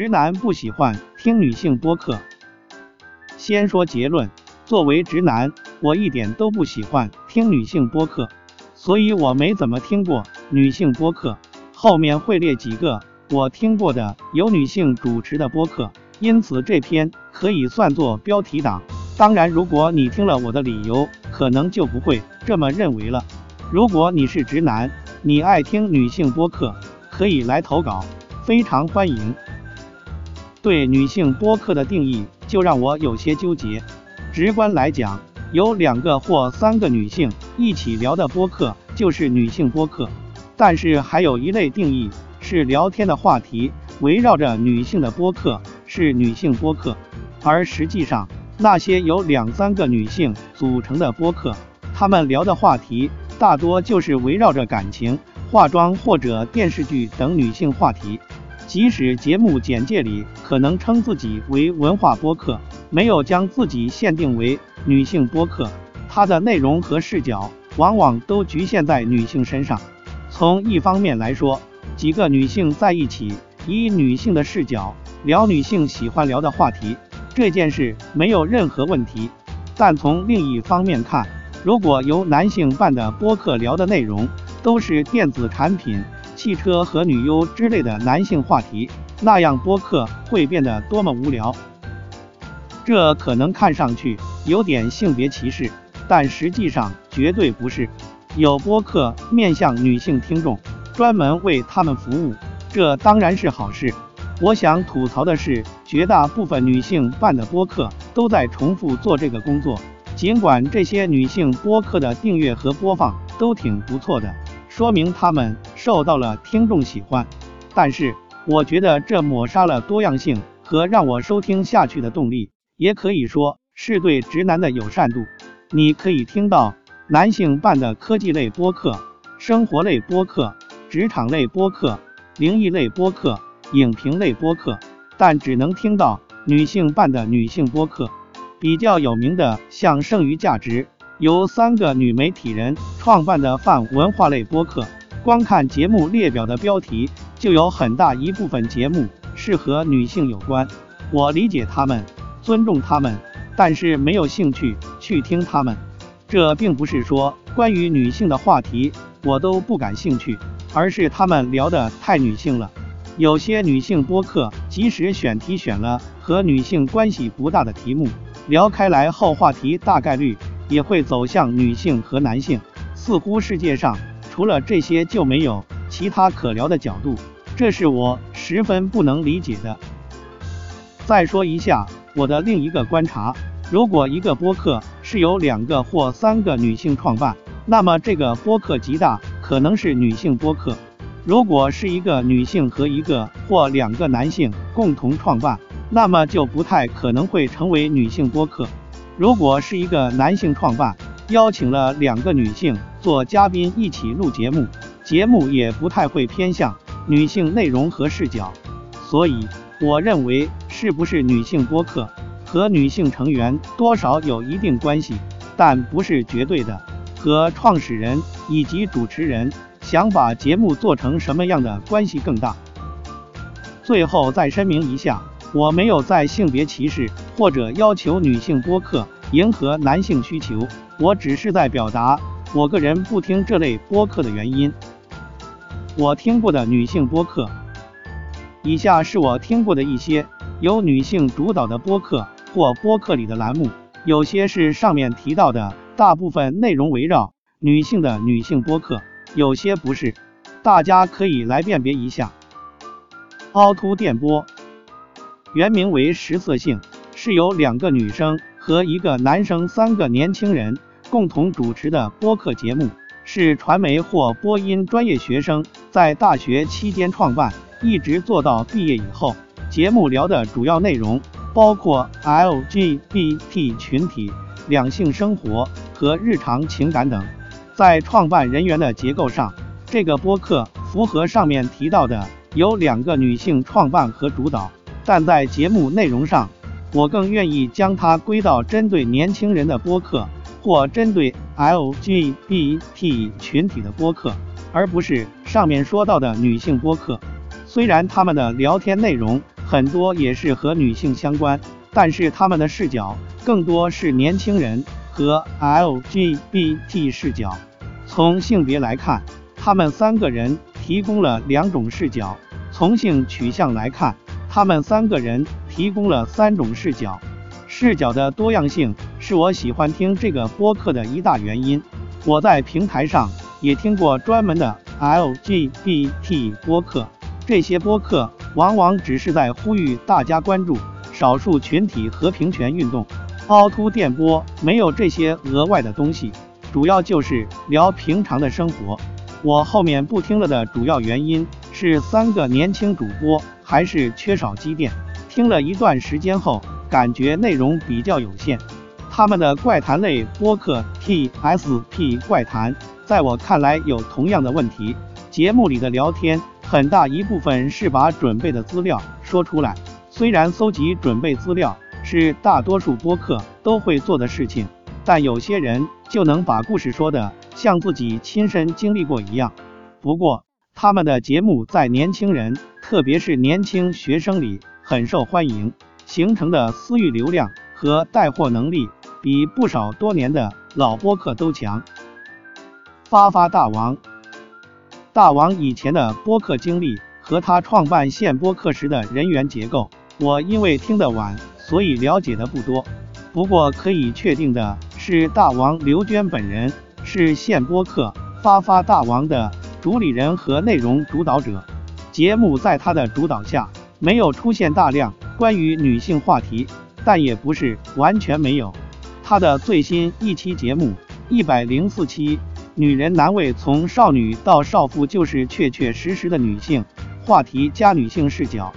直男不喜欢听女性播客。先说结论，作为直男，我一点都不喜欢听女性播客，所以我没怎么听过女性播客。后面会列几个我听过的有女性主持的播客，因此这篇可以算作标题党。当然，如果你听了我的理由，可能就不会这么认为了。如果你是直男，你爱听女性播客，可以来投稿，非常欢迎。对女性播客的定义就让我有些纠结。直观来讲，有两个或三个女性一起聊的播客就是女性播客。但是还有一类定义是聊天的话题围绕着女性的播客是女性播客，而实际上那些有两三个女性组成的播客，他们聊的话题大多就是围绕着感情、化妆或者电视剧等女性话题。即使节目简介里可能称自己为文化播客，没有将自己限定为女性播客，它的内容和视角往往都局限在女性身上。从一方面来说，几个女性在一起，以女性的视角聊女性喜欢聊的话题，这件事没有任何问题。但从另一方面看，如果由男性办的播客聊的内容都是电子产品。汽车和女优之类的男性话题，那样播客会变得多么无聊。这可能看上去有点性别歧视，但实际上绝对不是。有播客面向女性听众，专门为他们服务，这当然是好事。我想吐槽的是，绝大部分女性办的播客都在重复做这个工作，尽管这些女性播客的订阅和播放都挺不错的。说明他们受到了听众喜欢，但是我觉得这抹杀了多样性和让我收听下去的动力，也可以说是对直男的友善度。你可以听到男性办的科技类播客、生活类播客、职场类播客、灵异类播客、影评类播客，但只能听到女性办的女性播客。比较有名的像剩余价值。由三个女媒体人创办的泛文化类播客，光看节目列表的标题，就有很大一部分节目是和女性有关。我理解他们，尊重他们，但是没有兴趣去听他们。这并不是说关于女性的话题我都不感兴趣，而是他们聊的太女性了。有些女性播客，即使选题选了和女性关系不大的题目，聊开来后，话题大概率。也会走向女性和男性，似乎世界上除了这些就没有其他可聊的角度，这是我十分不能理解的。再说一下我的另一个观察：如果一个播客是由两个或三个女性创办，那么这个播客极大可能是女性播客；如果是一个女性和一个或两个男性共同创办，那么就不太可能会成为女性播客。如果是一个男性创办，邀请了两个女性做嘉宾一起录节目，节目也不太会偏向女性内容和视角。所以，我认为是不是女性播客和女性成员多少有一定关系，但不是绝对的，和创始人以及主持人想把节目做成什么样的关系更大。最后再声明一下。我没有在性别歧视或者要求女性播客迎合男性需求，我只是在表达我个人不听这类播客的原因。我听过的女性播客，以下是我听过的一些由女性主导的播客或播客里的栏目，有些是上面提到的，大部分内容围绕女性的女性播客，有些不是，大家可以来辨别一下。凹凸电波。原名为食色性，是由两个女生和一个男生三个年轻人共同主持的播客节目，是传媒或播音专业学生在大学期间创办，一直做到毕业以后。节目聊的主要内容包括 LGBT 群体、两性生活和日常情感等。在创办人员的结构上，这个播客符合上面提到的，由两个女性创办和主导。但在节目内容上，我更愿意将它归到针对年轻人的播客或针对 LGBT 群体的播客，而不是上面说到的女性播客。虽然他们的聊天内容很多也是和女性相关，但是他们的视角更多是年轻人和 LGBT 视角。从性别来看，他们三个人提供了两种视角；从性取向来看，他们三个人提供了三种视角。视角的多样性是我喜欢听这个播客的一大原因。我在平台上也听过专门的 LGBT 播客，这些播客往往只是在呼吁大家关注少数群体和平权运动。凹凸电波没有这些额外的东西，主要就是聊平常的生活。我后面不听了的主要原因是三个年轻主播还是缺少积淀，听了一段时间后。感觉内容比较有限，他们的怪谈类播客 TSP 怪谈，在我看来有同样的问题。节目里的聊天很大一部分是把准备的资料说出来，虽然搜集准备资料是大多数播客都会做的事情，但有些人就能把故事说的像自己亲身经历过一样。不过，他们的节目在年轻人，特别是年轻学生里很受欢迎。形成的私域流量和带货能力比不少多年的老播客都强。发发大王，大王以前的播客经历和他创办现播客时的人员结构，我因为听得晚，所以了解的不多。不过可以确定的是，大王刘娟本人是现播客发发大王的主理人和内容主导者，节目在他的主导下没有出现大量。关于女性话题，但也不是完全没有。他的最新一期节目一百零四期《女人难为》，从少女到少妇，就是确确实实的女性话题加女性视角。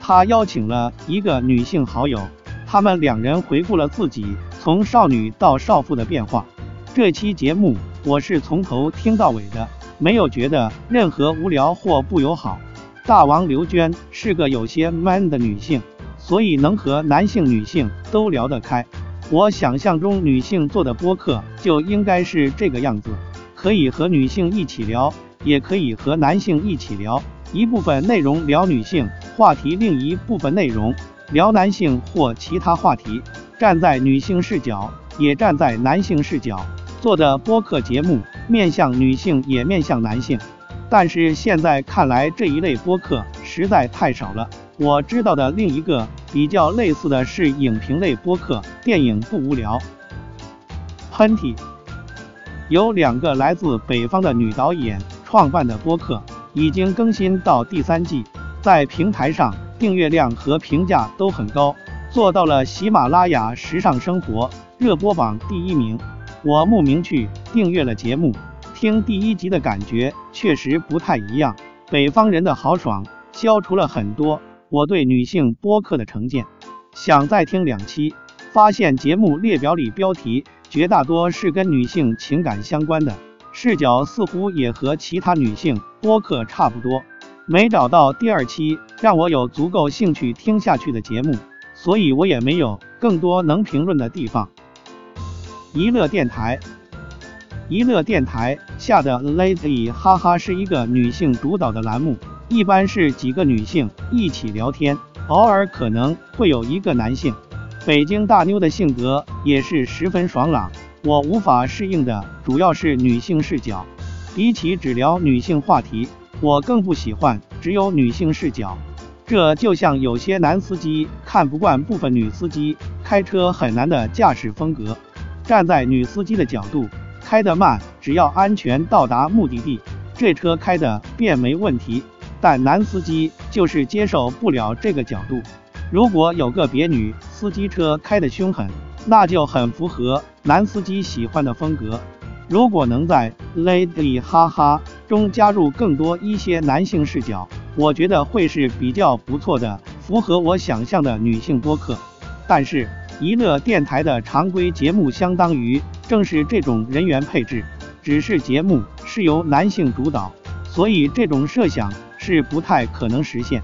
他邀请了一个女性好友，他们两人回顾了自己从少女到少妇的变化。这期节目我是从头听到尾的，没有觉得任何无聊或不友好。大王刘娟是个有些 man 的女性。所以能和男性、女性都聊得开。我想象中女性做的播客就应该是这个样子，可以和女性一起聊，也可以和男性一起聊。一部分内容聊女性话题，另一部分内容聊男性或其他话题。站在女性视角，也站在男性视角做的播客节目，面向女性也面向男性。但是现在看来，这一类播客实在太少了。我知道的另一个比较类似的是影评类播客，电影不无聊。喷嚏，有两个来自北方的女导演创办的播客，已经更新到第三季，在平台上订阅量和评价都很高，做到了喜马拉雅时尚生活热播榜第一名。我慕名去订阅了节目，听第一集的感觉确实不太一样，北方人的豪爽消除了很多。我对女性播客的成见，想再听两期，发现节目列表里标题绝大多是跟女性情感相关的，视角似乎也和其他女性播客差不多，没找到第二期让我有足够兴趣听下去的节目，所以我也没有更多能评论的地方。娱乐电台，娱乐电台下的 Lazy 哈哈是一个女性主导的栏目。一般是几个女性一起聊天，偶尔可能会有一个男性。北京大妞的性格也是十分爽朗，我无法适应的主要是女性视角。比起只聊女性话题，我更不喜欢只有女性视角。这就像有些男司机看不惯部分女司机开车很难的驾驶风格。站在女司机的角度，开得慢，只要安全到达目的地，这车开的便没问题。但男司机就是接受不了这个角度。如果有个别女司机车开得凶狠，那就很符合男司机喜欢的风格。如果能在 Lady 哈哈中加入更多一些男性视角，我觉得会是比较不错的，符合我想象的女性播客。但是娱乐电台的常规节目相当于正是这种人员配置，只是节目是由男性主导，所以这种设想。是不太可能实现。